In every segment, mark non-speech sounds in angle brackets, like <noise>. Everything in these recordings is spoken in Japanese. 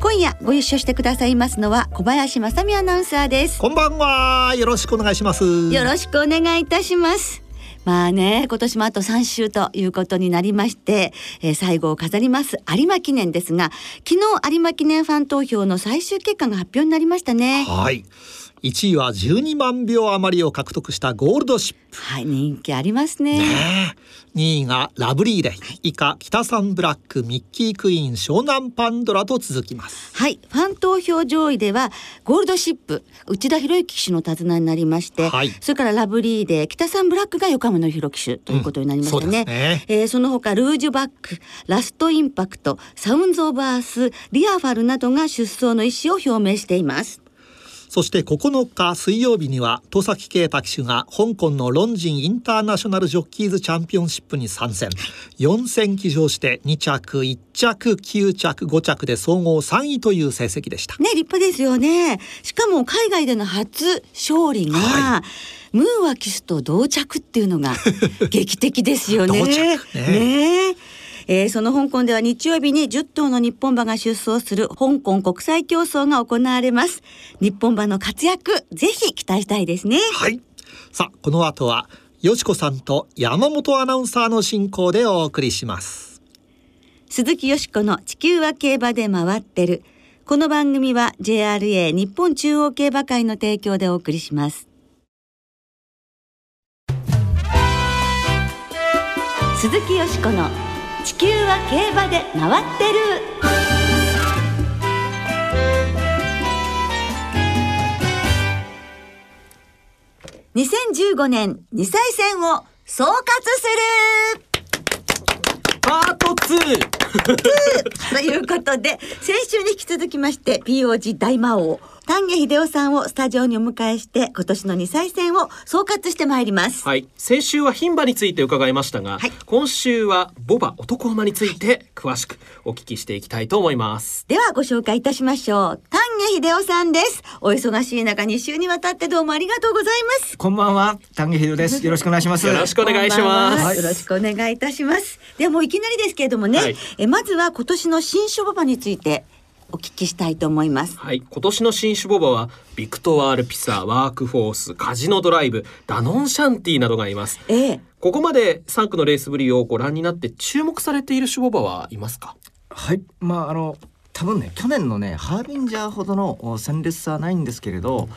今夜ご一緒してくださいますのは小林正美アナウンサーですこんばんは。よろしくお願いします。よろしくお願いいたしますまあね今年もあと3週ということになりまして、えー最後を飾ります有馬記念ですが昨日有馬記念ファン投票の最終結果が発表になりましたねはい。1位は12万票余りを獲得したゴールドシップ。はい人気ありますねねえ2位がラブリーレイ、以下北サンブラック、ミッキークイーン、湘南パンドラと続きます。はい、ファン投票上位ではゴールドシップ内田博之騎手の手綱になりまして、はいそれからラブリーで北サンブラックが横浜の弘騎手ということになりましたね。うんそねえーその他ルージュバック、ラストインパクト、サウンズオブアース、リアファルなどが出走の意思を表明しています。そして9日水曜日には戸崎圭太騎手が香港のロンジンインターナショナルジョッキーズチャンピオンシップに参戦。4戦騎乗して2着1着9着5着で総合3位という成績でした。ね、立派ですよね。しかも海外での初勝利が、はムーア騎手と同着っていうのが劇的ですよね。<laughs> 同着ね。ねえーその香港では日曜日に10頭の日本馬が出走する香港国際競争が行われます。日本馬の活躍、ぜひ期待したいですね。はい。さあ、この後は、よしこさんと山本アナウンサーの進行でお送りします。鈴木よしこの地球は競馬で回ってる。この番組は JRA 日本中央競馬会の提供でお送りします。鈴木よしこの地球は競馬で回ってる。2015年2歳戦を総括するパート 2! ということで先週に引き続きまして POG 大魔王丹下秀夫さんをスタジオにお迎えして今年の2歳戦を総括してまいります。はい。先週は牝馬について伺いましたが、はい今週はボバ男馬について詳しくお聞きしていきたいと思います。ではご紹介いたしましょう。丹下秀夫さんです。お忙しい中2週にわたってどうもありがとうございます。こんばんは、丹下秀夫です。よろしくお願いします。よろしくお願いします。はよろしくお願いいたします。ではもういきなりですけれどもね、はいえまずは今年の新種牡馬についてお聞きしたいと思います。はい、今年の新種牡馬はビクトワール・ピサー、ワークフォース、カジノドライブ、ダノンシャンティなどがいます。ええここまで産駒のレースぶりをご覧になって注目されている種牡馬はいますか？はい、まああの多分ね去年のねハービンジャーほどのお鮮烈はないんですけれど、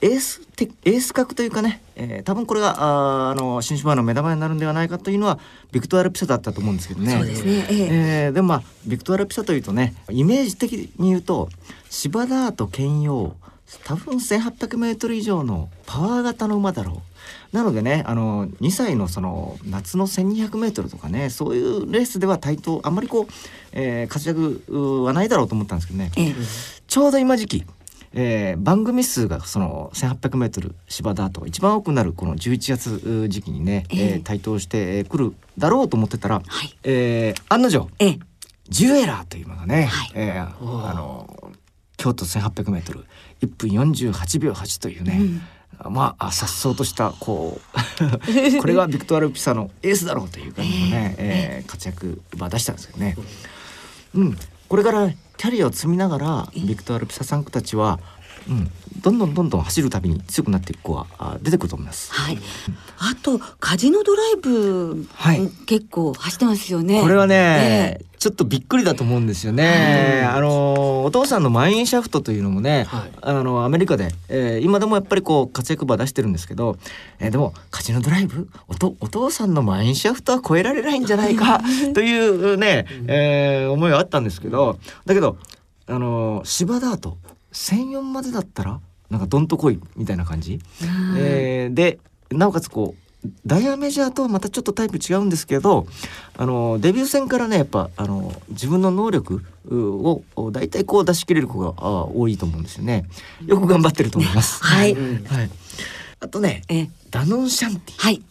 エース的エース格というかね、えー多分これがあーあの新種馬の目玉になるんではないかというのはビクトワール・ピサだったと思うんですけどね。そうですね。えええーでもまあビクトワール・ピサというとねイメージ的に言うと芝ダート兼用多分 1,800m 以上のパワー型の馬だろう。なのでねあの2歳のその夏の 1,200m とかねそういうレースでは対等あんまりこう、えー活躍はないだろうと思ったんですけどね。ええ。ちょうど今時期、えー番組数がその 1,800m 芝ダートが一番多くなるこの11月う時期にね、ええ。えー対等してくるだろうと思ってたら、はい。えー案の定ええ。ジュエラーという馬がね、はい。えーあの京都 1,800m1 分48秒8というね、まあさっそうとしたこう <laughs> これがビクトワル・ピサのエースだろうという感じのね、えー活躍馬出したんですけどね。うん、これからキャリアを積みながらビクトワル・ピサさんたちは、うん、どんどんどんどん走るたびに強くなっていく子はあ出てくると思います。はい。あとカジノドライブ、はい結構走ってますよね。これはね、えちょっとびっくりだと思うんですよね。あのお父さんのマインシャフトというのもね、はい。あのアメリカで、えー今でもやっぱりこう活躍馬出してるんですけど、えーでもカジノドライブ？おとお父さんのマインシャフトは超えられないんじゃないか？<laughs> というね、えー思いはあったんですけど、だけどあの芝ダート1004までだったらなんかどんと来いみたいな感じ？えーでなおかつこうダイヤメジャーとはまたちょっとタイプ違うんですけどあのデビュー戦からねやっぱあの自分の能力を大体こう出し切れる子があ多いと思うんですよね。よく頑張ってると思います。はい、はい、あとねえ。ダノンシャンティ。はい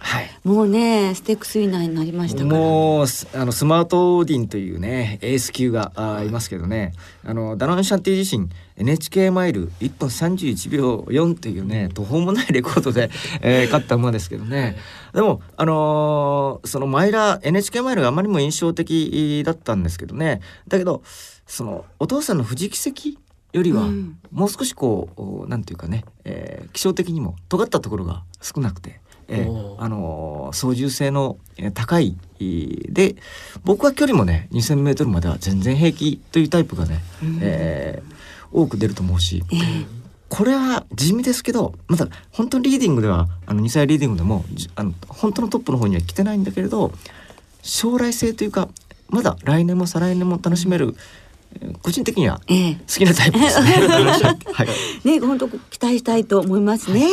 はい。もうねステックスイナーになりましたから。もうすあのスマートオーディンというねエース級があいますけどね。あのダノンシャンティ自身 NHK マイル1分31秒4というね途方もないレコードで、えー勝った馬ですけどね。でもあのーそのマイラー NHK マイルがあまりにも印象的だったんですけどね。だけどそのお父さんの藤木関よりはうん。もう少しこうおなんていうかね、えー気象的にも尖ったところが少なくて、えー。あのー操縦性のえー高いえーで僕は距離もね 2,000m までは全然平気というタイプがね、えー多く出ると思うし、ええ。これは地味ですけどまだ本当にリーディングではあの2歳リーディングでもじあの本当のトップの方には来てないんだけれど将来性というかまだ来年も再来年も楽しめる、えー個人的にはええ。好きなタイプですね。<laughs> <laughs> は。い。ね本当期待したいと思いますね、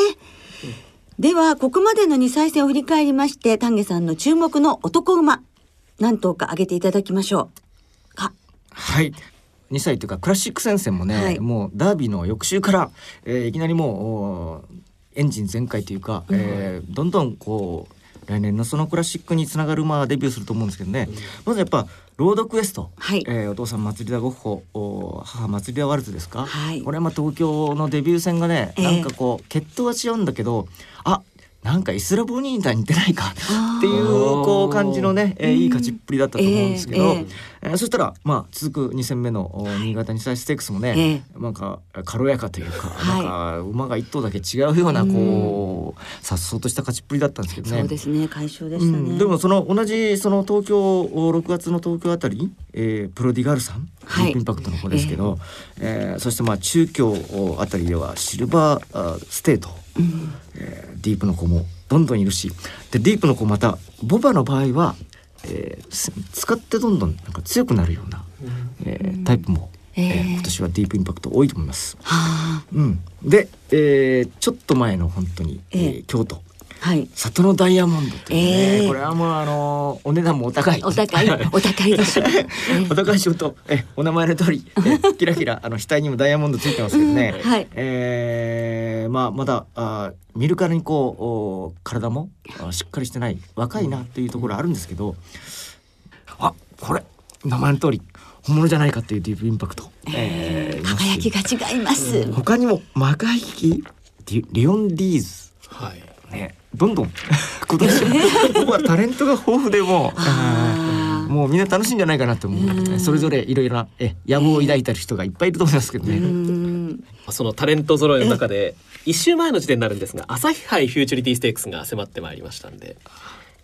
ではここまでの2歳戦を振り返りまして丹下さんの注目の男馬何頭か挙げていただきましょう。か。はい。2歳というかクラシック戦線もね、はい。もうダービーの翌週から、えーいきなりもうおエンジン全開というか、えーどんどんこう来年のそのクラシックにつながる馬がデビューすると思うんですけどね、まずやっぱロードクエスト、はい。えーお父さん祭田ゴッホお母祭田ワルツですか、はい。これはまあ東京のデビュー戦がね、ええ。なんかこう血統は違うんだけどあなんかイスラボニータに似てないか？っていうこう感じのね、えーいい勝ちっぷりだったと思うんですけど、ええそしたらまあ続く2戦目のお新潟2歳ステークスもね、なんか軽やかというか、はい。なんか馬が一頭だけ違うようなこうさっそうとした勝ちっぷりだったんですけどね。そうですね。快勝でしたね、うん、でもその同じその東京お6月の東京あたり、えープロディガルサン、インパクトの子ですけど、えーそしてまあ中京あたりではシルバーステート、えーディープの子もどんどんいるし。でディープの子またボバの場合は、えーす使ってどんどんなんか強くなるような、えータイプも、えーえー。今年はディープインパクト多いと思います。はうん、で、えーちょっと前の本当に、えーええ京都。あはい。里のダイヤモンドというね、ええこれはもうあのお値段もお高い。お高い。お高いです、え <laughs> えお高い仕事えお名前の通り <laughs> えキラキラあの額にもダイヤモンドついてますけどね、う <laughs> んはい。えーまあまだあ見るからにこうお体もあしっかりしてない若いなっていうところあるんですけど、あこれ名前の通り本物じゃないかっていうディープインパクト、えー輝きが違います、他にもマカヒキリリオンディーズ。はい。ね、どんどん今年は僕はタレントが豊富でもうもうみんな楽しいんじゃないかなと思う、うん。それぞれいろいろなえ野望を抱いてる人がいっぱいいると思いますけどね、うん。そのタレント揃いの中で一週前の時点になるんですが朝日杯フューチュリティステークスが迫ってまいりましたんで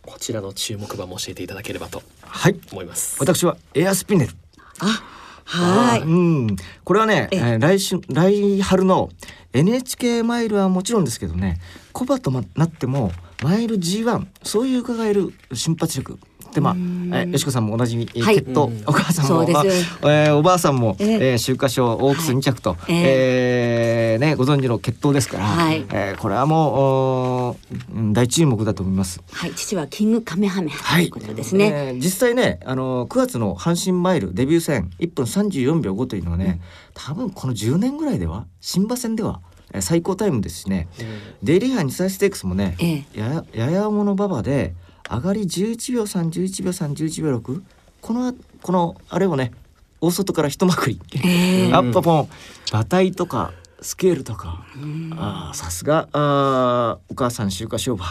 こちらの注目馬も教えていただければとはい。思います。私はエアスピネル。あはい。うん。これはね、ええ。ー来春来春の NHK マイルはもちろんですけどねコバとなってもマイル G1 そういう伺える瞬発力でまあ、えーよしこさんも同じみ、えーはい。血統、うん。お母さんも、そうですまあえーおばあさんも、えええー秋華賞オークス2着と、ええーねご存知の血統ですから、はい。えーこれはもう大注目だと思います。はい。父はキングカメハメハということですね、えー実際ねあの9月の阪神マイルデビュー戦1分34秒5というのはね、多分この10年ぐらいでは新馬戦ではえー最高タイムですしね、デイリーハー2歳ステークスもね、えややややもの馬場で上がり11秒311秒311秒6このこのあれをね大外から一まくり、ええアッパポン馬体とかスケールとかあーさすがあーお母さん秋華商売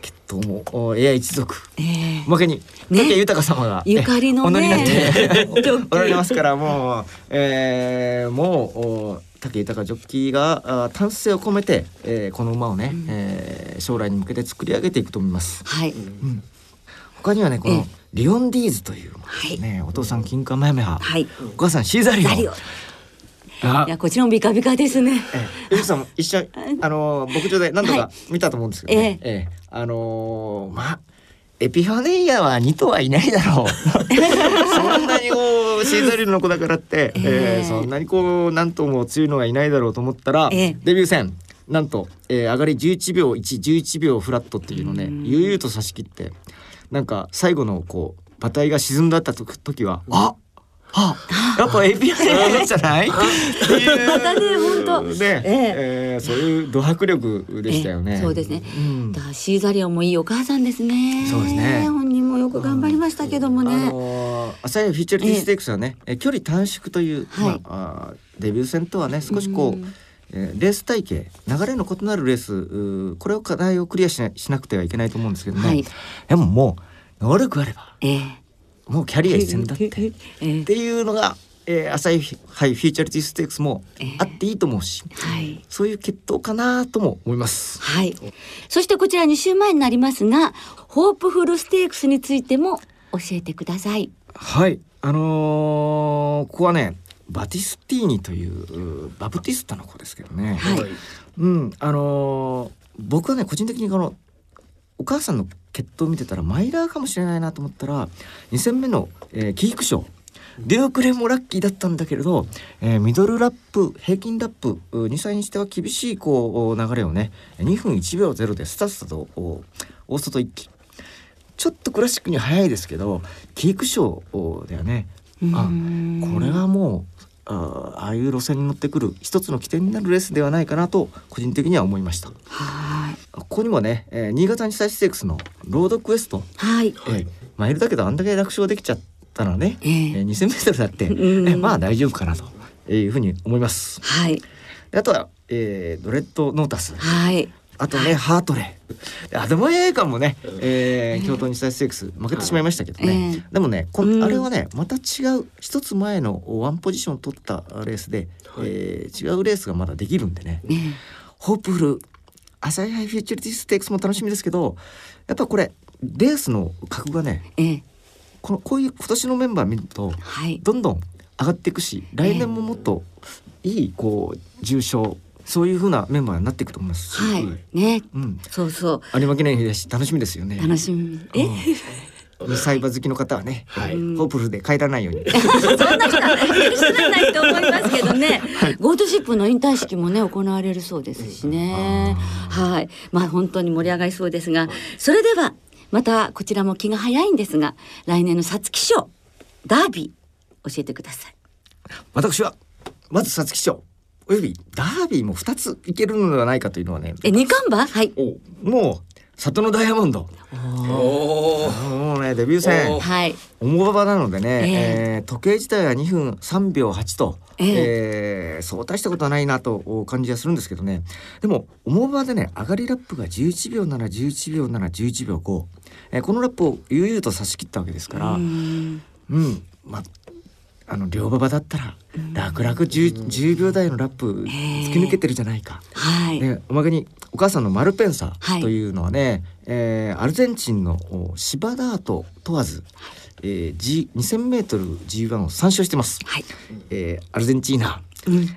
血統もおエア一族。ええおまけにね。竹豊様が、ゆかりのね。お乗りになっておられますからもう、えー、もうお竹豊ジョッキーがあ丹精を込めて、えーこの馬をね、えー将来に向けて作り上げていくと思います。はい。他にはねこええ。のリオンディーズという馬ですね、お父さん金カマヤメハ、はい。お母さんシーザリオ。いやこちらもビカビカですね。ええ、ゆきさんも一緒あの牧場で何度はか見たと思うんですけどね、え。ええ。あのーまあエピファネイアは2頭はいないだろう。<laughs> そんなにこうシーザリルの子だからって、ええ。ええそんなにこう何頭も強いのはいないだろうと思ったら、ええ。デビュー戦。なんと、えー上がり11秒111秒フラットっていうのをね悠々と差し切って。なんか最後のこう馬体が沈んだった時はああやっぱ API じゃない？<laughs> っていう。またね本当。ね、ええ。ーそういうド迫力でしたよね。ええ。そうですね。うん。だシーザリオンもいいお母さんですね。そうですね。本人もよく頑張りましたけどもね。あのー、朝日フィーチャリティステークスはね、え距離短縮という、はい。まあ、デビュー戦とはね少しこう、うん。えーレース体系流れの異なるレースうーこれを課題をクリアしなしなくてはいけないと思うんですけどね、はい。でももう能力あればええもうキャリア一戦だってっええていうのが、えー、朝日杯フューチュリティステークスもあっていいと思うし、はい。そういう血統かなとも思います。はい。そしてこちら2週前になりますが、ホープフルステークスについても教えてください。はいあのーここはねバティスティーニといううバプティスタの子ですけどね、はいうんあのー僕はね個人的にこのお母さんの血統を見てたらマイラーかもしれないなと思ったら2戦目の、えー、キーク賞デュークレもラッキーだったんだけれど、えーミドルラップ平均ラップう2歳にしては厳しいこう流れをね2分1秒0でスタスタとお大外一気。ちょっとクラシックに早いですけどキーク賞ではね。あこれはもうあああいう路線に乗ってくる一つの起点になるレースではないかなと個人的には思いました。はい。ここにもね、えー新潟日産ステークスのロードクエスト、はい。えーマイルだけどあんだけ楽勝できちゃったらね、えええー 2000m だって、うんえまあ大丈夫かなというふうに思います。はい。であとは、えードレッドノータスはい。あとね、ハートレー。でアドマイエーカンもね、えー京都日産ステークス。負けてしまいましたけどね、ええ。でもねこあれはねまた違う一つ前のワンポジション取ったレースで、えー違うレースがまだできるんでね、ね。ホープフル朝日杯フューチュリティステークスも楽しみですけどやっぱこれレースの格がねええ。このこういう今年のメンバー見るとはい。どんどん上がっていくし来年ももっといいこう重賞そういう風なメンバーになっていくと思いますし、はい。ね。うん、そうそう。有馬記念日だし楽しみですよね。楽しみ。え、<laughs> うん、サイバー好きの方はね、はいホープフルで帰らないように。<laughs> そんなことは許されないと思いますけどね。ゴートシップの引退式もね行われるそうですしね。はい。まあ本当に盛り上がりそうですが、それではまたこちらも気が早いんですが、来年の皐月賞ダービー教えてください。私はまず皐月賞およびダービーも2ついけるのではないかというのはねえ二冠馬？はい。おもう里のダイヤモンド。おもうねデビュー戦。おはい。重馬場なのでね、ええ。えー時計自体は2分3秒8と、ええ。えーそう大したことはないなと感じはするんですけどね。でも重馬場でね上がりラップが11秒711秒711秒5、えーこのラップを悠々と差し切ったわけですから、ううんん。まああの両馬場だったら楽々 10, 10秒台のラップ突き抜けてるじゃないか。はい。ね、おまけにお母さんのマルペンサはいというのはね、えーアルゼンチンのお芝ダート問わず、えー、G 2000メートル G1 を参勝してます。はい。えーアルゼンチーナ。うん。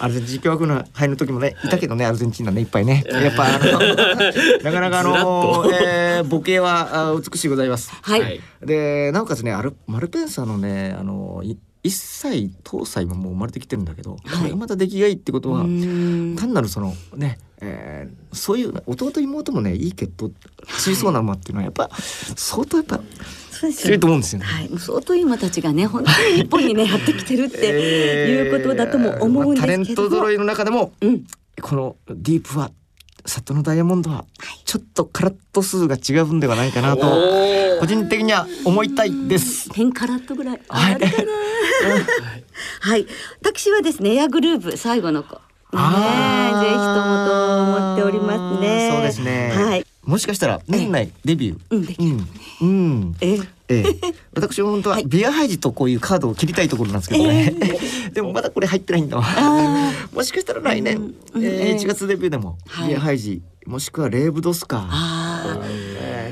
アルゼンチン。共和国の杯の時もねいたけどねアルゼンチンナねいっぱいね。やっぱあの <laughs> なかなかあのと、えー、母系はあ美しいございます。はい。はい。でなおかつねアルマルペンサのねあのい一歳東西ももう生まれてきてるんだけど、はい。これがまた出来がいいってことは、うん。単なるそのね、えーそういう弟妹もねいい血統走りそうな馬っていうのはやっぱ相当やっぱ強いと思うんですよね。はい、相当いい馬たちがね本当に日本にねやってきてるって <laughs> いうことだとも思うんですけども、まあタレント揃いの中でもうん、このディープは里のダイヤモンドはちょっとカラット数が違うんではないかなと個人的には思いたいです。10カラットぐらいはいあるかな。<laughs> はい、私はですねエアグルーヴ最後の子。ねえ、ぜひともと思っておりますね。そうですね。はい。もしかしたら年内デビュー。うん、できうん。うん。えええ、私も本当はビアハイジとこういうカードを切りたいところなんですけどね。<laughs> でもまだこれ入ってないんだわ。あ <laughs> もしかしたら来年、うんえー、ええ1月デビューでも、はいビアハイジもしくはレーブドスカー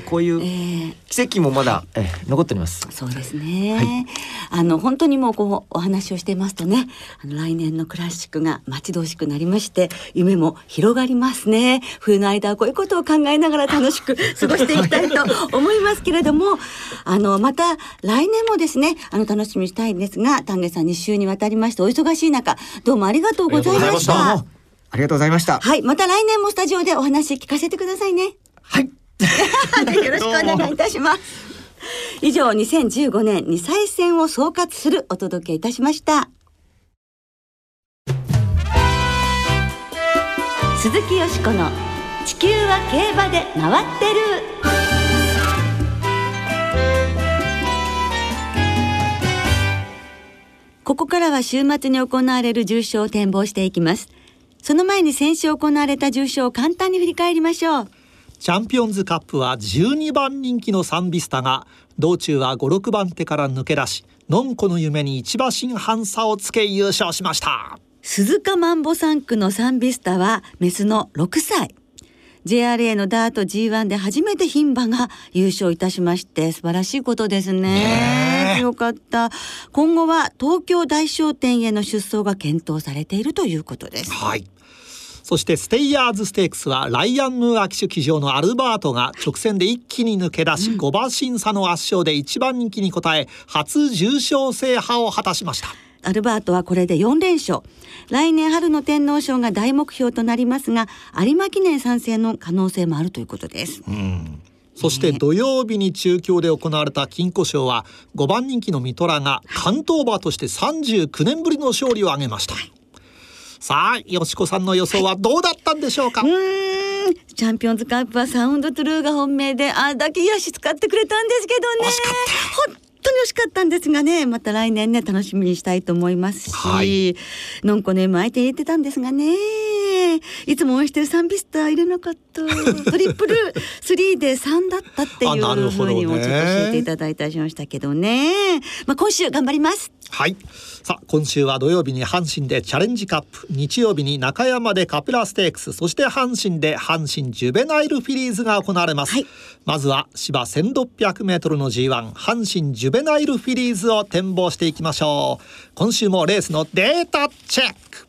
こういうええ奇跡もまだ、えー残っております。そうですね、はいあの本当にもうこうお話をしてますとねあの来年のクラシックが待ち遠しくなりまして夢も広がりますね冬の間はこういうことを考えながら楽しく <laughs> 過ごしていきたいと思いますけれどもあのまた来年もですねあの楽しみにしたいんですが丹下さん2週にわたりましてお忙しい中どうもありがとうございました。ありがとうございました。はい、また来年もスタジオでお話聞かせてくださいね。はい。<laughs> よろしくお願いいたします。以上、2015年に再選を総括するお届けいたしました。鈴木よしこの地球は競馬で回ってる。ここからは週末に行われる重賞を展望していきます。その前に先週行われた重賞を簡単に振り返りましょう。チャンピオンズカップは12番人気のサンビスタが道中は56番手から抜け出しノンコの夢に一馬身半差をつけ優勝しました。鈴鹿マンボ3区のサンビスタはメスの6歳。JRA のダート G1 で初めて牝馬が優勝いたしまして素晴らしいことですね。ねえ。強かった。今後は東京大商店への出走が検討されているということです。はいそしてステイヤーズステークスはライアン・ムーア騎手騎乗のアルバートが直線で一気に抜け出し、5馬審査の圧勝で1番人気に応え初重賞制覇を果たしました。アルバートはこれで4連勝。来年春の天皇賞が大目標となりますが有馬記念参戦の可能性もあるということです。そして土曜日に中京で行われた金庫賞は5番人気のミトラが関東馬として39年ぶりの勝利を挙げましたさあよしこさんの予想はどうだったんでしょうか？うーん。チャンピオンズカップはサウンドトゥルーが本命であれだけ癒し使ってくれたんですけどね。本当に惜しかったんですがねまた来年ね楽しみにしたいと思いますし、はい。のんこね相手入れてたんですがね。いつも応援してるサンビスター入れなかった。<laughs> トリプルスリーで3だったっていうふうにもちょっと教えていただいたりしましたけどね。まあ今週頑張りますはい。さあ今週は土曜日に阪神でチャレンジカップ日曜日に中山でカペラステークスそして阪神で阪神ジュベナイルフィリーズが行われます、はい。まずは芝 1600m の G1 阪神ジュベナイルフィリーズを展望していきましょう。今週もレースのデータチェック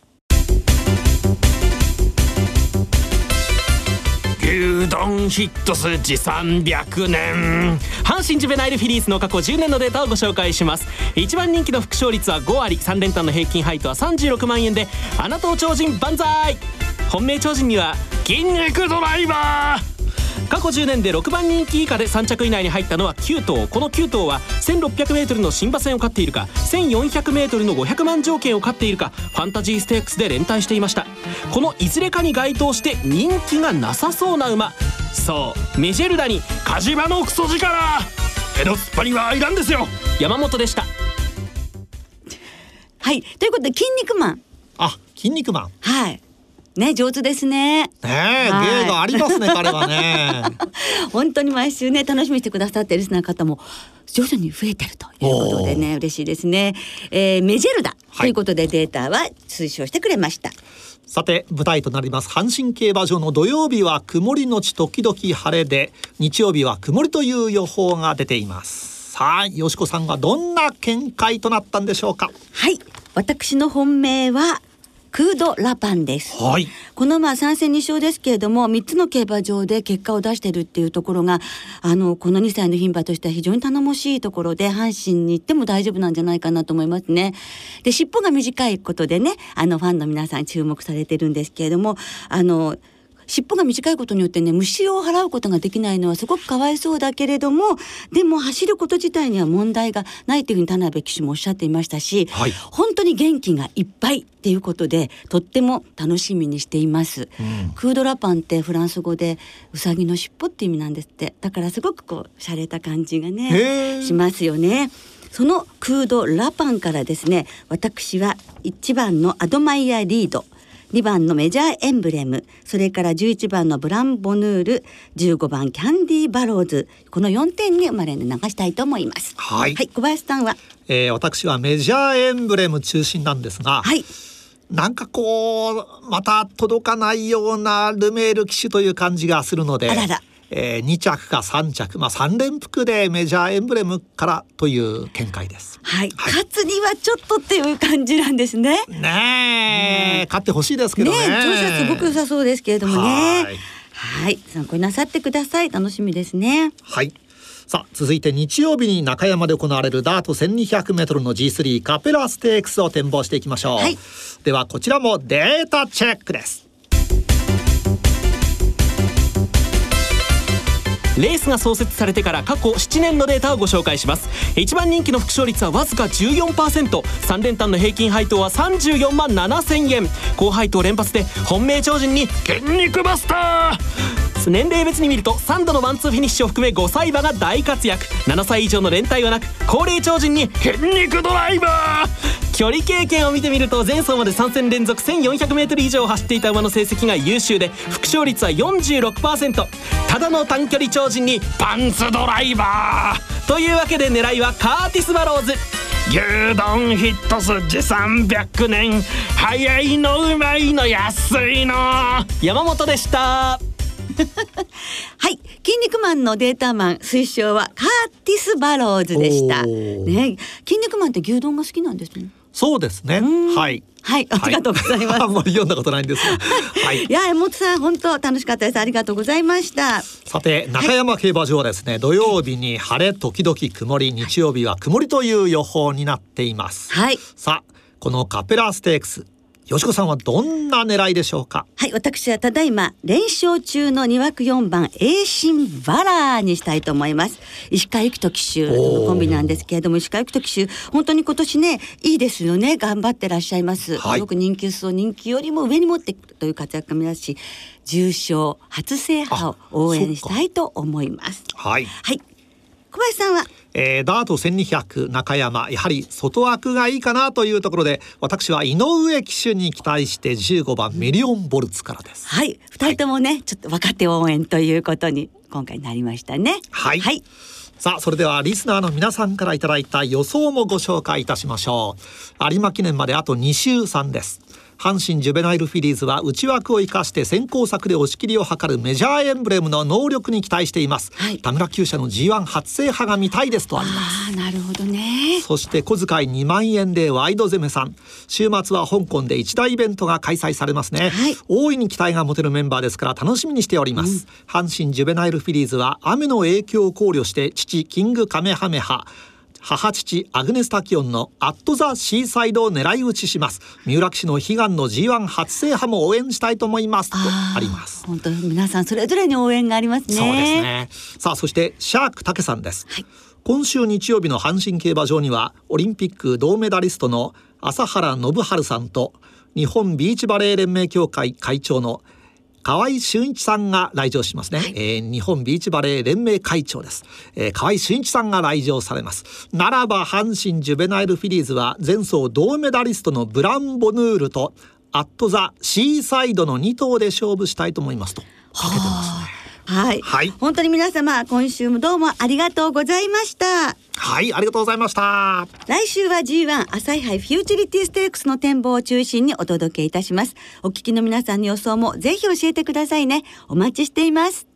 牛丼ヒット数値300年。阪神ジュベナイルフィリーズの過去10年のデータをご紹介します。一番人気の副勝率は5割。3連単の平均配当は36万円であなたを超人万歳。本命超人には筋肉ドライバー。過去10年で6番人気以下で3着以内に入ったのは9頭。この9頭は 1600m の新馬戦を勝っているか 1400m の500万条件を勝っているかファンタジーステークスで連帯していました。このいずれかに該当して人気がなさそうな馬。そうメジェルダに火事場のクソ力。ヘドスパにはいらんですよ。山本でした。はいということで筋肉マン。あ筋肉マン。はいね上手ですね。ねえはい。芸がありますね彼はね。<laughs> 本当に毎週ね楽しみにしてくださってるリスナー方も徐々に増えてるということでね嬉しいですね、えー、メジェルダということでデータは推奨してくれました、さて舞台となります阪神競馬場の土曜日は曇りのち時々晴れで日曜日は曇りという予報が出ています。さあよしこさんはどんな見解となったんでしょうか？はい。私の本命はクード・ラパンですはいこのまあ3戦2勝ですけれども3つの競馬場で結果を出してるっていうところがあのこの2歳の牝馬としては非常に頼もしいところで阪神に行っても大丈夫なんじゃないかなと思いますね。で尻尾が短いことでねあのファンの皆さん注目されてるんですけれどもあの尻尾が短いことによってね虫を払うことができないのはすごくかわいそうだけれどもでも走ること自体には問題がないというふうに田辺騎手もおっしゃっていましたし、はい。本当に元気がいっぱいっていうことでとっても楽しみにしています、クードラパンってフランス語でうさぎの尻尾って意味なんですって。だからすごくこう洒落た感じがへねー。しますよね。そのクードラパンからですね私は1番のアドマイヤリード2番のメジャーエンブレム。それから11番のブランボヌール。15番キャンディーバローズ。この4点に生まれ流したいと思います。はい小林さんは？えー私はメジャーエンブレム中心なんですが、はい。なんかこうまた届かないようなルメール騎手という感じがするので。あららえー、2着か3着、まあ、3連複でメジャーエンブレムからという見解です。はい、勝つにはちょっとっていう感じなんですね。ねえ、勝ってほしいですけどね。ねえ、調子はすごく良さそうですけれどもね。はいはい、参考になさってください。楽しみですね。はい。さあ続いて日曜日に中山で行われるダート 1200m の G3 カペラステークスを展望していきましょう、はいではこちらもデータチェックですレースが創設されてから過去7年のデータをご紹介します。一番人気の複勝率はわずか 14%3 連単の平均配当は34万7000円。高配当連発で本命超人に筋肉バスター。年齢別に見ると3度のワンツーフィニッシュを含め5歳馬が大活躍。7歳以上の連対はなく高齢超人に筋肉ドライバー距離経験を見てみると前走まで3戦連続 1400m 以上走っていた馬の成績が優秀で複勝率は46%ただの短距離超人にパンツドライバー。というわけで狙いはカーティス・バローズ。牛丼ヒットス持300年早いのうまいの安いの。山本でした。はい、筋肉マンのデータマン推奨はカーティスバローズでした。ね、筋肉マンって牛丼が好きなんですね。そうですねうんはいはい、ありがとうございます。<laughs> あんまり読んだことないんですが <laughs> はいいや、山本さん、本当楽しかったです。ありがとうございました。さて中山競馬場はですね、土曜日に晴れ時々曇り日曜日は曇りという予報になっています、はい。さあこのカペラステークスよしこさんはどんな狙いでしょうか？はい、私はただいま連勝中の2枠4番栄心バラーにしたいと思います。石川由紀と騎手とのコンビなんですけれども、石川由紀と騎手本当に今年ねいいですよね。頑張ってらっしゃいます。はいすごく人気薄を人気よりも上に持っていくという活躍が見られますし、重賞初制覇を応援したいと思います。はい、はい、小林さんは？えー、ダート1200中山。やはり外枠がいいかなというところで私は井上騎手に期待して15番ミリオンボルツからです。はい、二人ともね、ちょっと若手応援ということに今回なりましたね。はい。はい。さあそれではリスナーの皆さんからいただいた予想もご紹介いたしましょう。有馬記念まであと2週3です阪神ジュベナイルフィリーズは内枠を生かして先行策で押し切りを図るメジャーエンブレムの能力に期待しています、はい。田村厩舎の G1 初制覇が見たいですとあります。なるほどね。そして小遣い2万円でワイド攻めさん。週末は香港で一大イベントが開催されますね、はい。大いに期待が持てるメンバーですから楽しみにしております、阪神ジュベナイルフィリーズは雨の影響を考慮して父キングカメハメハ母父アグネスタキオンのアットザシーサイドを狙い撃ちします三浦騎手の悲願の G1 初制覇も応援したいと思いますとあります本当皆さんそれぞれに応援がありますね。そうです。ね。さあそしてシャーク竹さんです。はい今週日曜日の阪神競馬場にはオリンピック銅メダリストの朝原信治さんと日本ビーチバレー連盟協会会長の河合俊一さんが来場しますね、えー日本ビーチバレー連盟会長です、えー河合俊一さんが来場されます。ならば阪神ジュベナイルフィリーズは前走銅メダリストのブランボヌールとアットザシーサイドの2頭で勝負したいと思いますと。かけてますねはい、はい本当に皆様今週もどうもありがとうございました。はいありがとうございました来週は G1 朝日杯フューチュリティステークスの展望を中心にお届けいたします。お聞きの皆さんの予想もぜひ教えてくださいね。お待ちしています。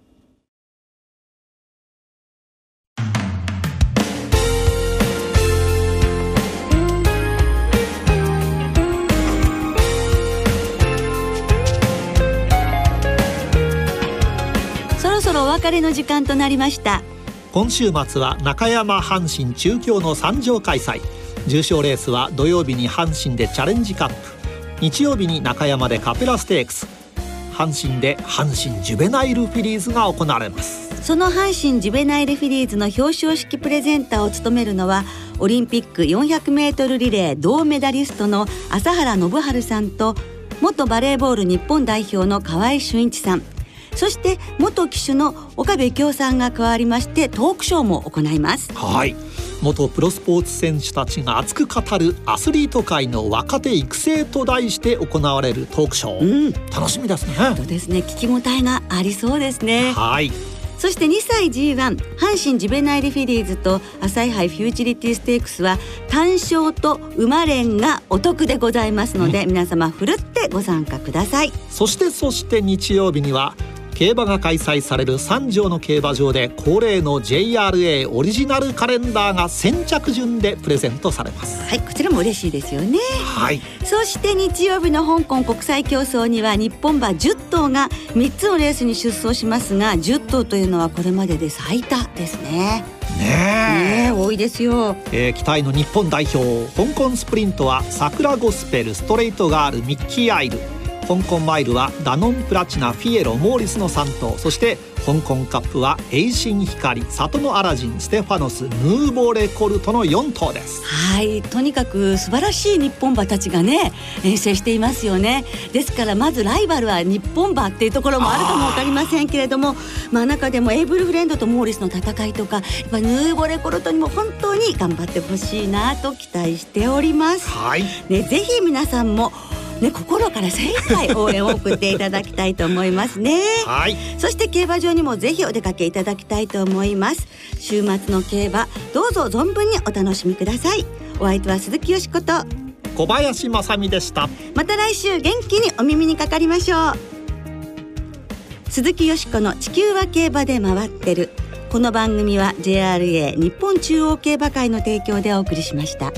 別れの時間となりました。今週末は中山阪神中京の三条開催。重賞レースは土曜日に阪神でチャレンジカップ。日曜日に中山でカペラステークス。阪神で阪神ジュベナイルフィリーズが行われます。その阪神ジュベナイルフィリーズの表彰式プレゼンターを務めるのはオリンピック 400m リレー銅メダリストの朝原信治さんと元バレーボール日本代表の河合俊一さんそして元騎手の岡部京さんが加わりましてトークショーも行います。はい。元プロスポーツ選手たちが熱く語るアスリート界の若手育成と題して行われるトークショー、うん。楽しみですね。そうですね。聞き応えがありそうですね。はい。そして2歳 G1 阪神ジュベナイルフィリーズと朝日杯フューチュリティステークスは単勝と馬連がお得でございますので、皆様ふるってご参加ください。そしてそして日曜日には競馬が開催される三条の競馬場で恒例の JRA オリジナルカレンダーが先着順でプレゼントされます。はいこちらも嬉しいですよね。はい。そして日曜日の香港国際競争には日本馬10頭が3つのレースに出走しますが10頭というのはこれまでで最多ですね。ねえ。ね多いですよ。ええー期待の日本代表香港スプリントは桜ゴスペルストレイトガールミッキーアイル香港マイルはダノンプラチナフィエロモーリスの3頭そして香港カップはエイシン光里のアラジンステファノスヌーボレコルトの4頭です。はいとにかく素晴らしい日本馬たちがね遠征していますよね。ですからまずライバルは日本馬っていうところもあるかも分かりませんけれどもまあ中でもエイブルフレンドとモーリスの戦いとかやっぱヌーボレコルトにも本当に頑張ってほしいなと期待しております。はい。ね、ぜひ皆さんもね、心から精一杯応援を送っていただきたいと思いますね。はいそして競馬場にもぜひお出かけいただきたいと思います。週末の競馬、どうぞ存分にお楽しみください。お相手は鈴木よしこと、小林正美でしたまた来週元気にお耳にかかりましょう。鈴木よしこの地球は競馬で回ってる。この番組は JRA 日本中央競馬会の提供でお送りしました。